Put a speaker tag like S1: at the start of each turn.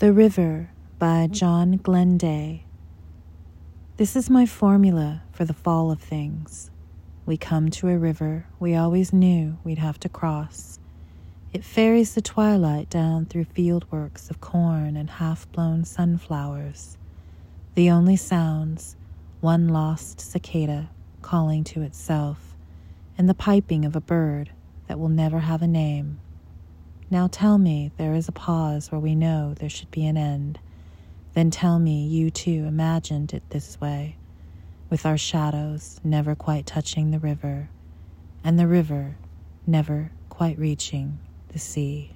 S1: The River by John Glenday. This is my formula for the fall of things. We come to a river we always knew we'd have to cross. It ferries the twilight down through fieldworks of corn and half blown sunflowers. The only sounds one lost cicada calling to itself, and the piping of a bird that will never have a name. Now tell me there is a pause where we know there should be an end. Then tell me you too imagined it this way, with our shadows never quite touching the river, and the river never quite reaching the sea.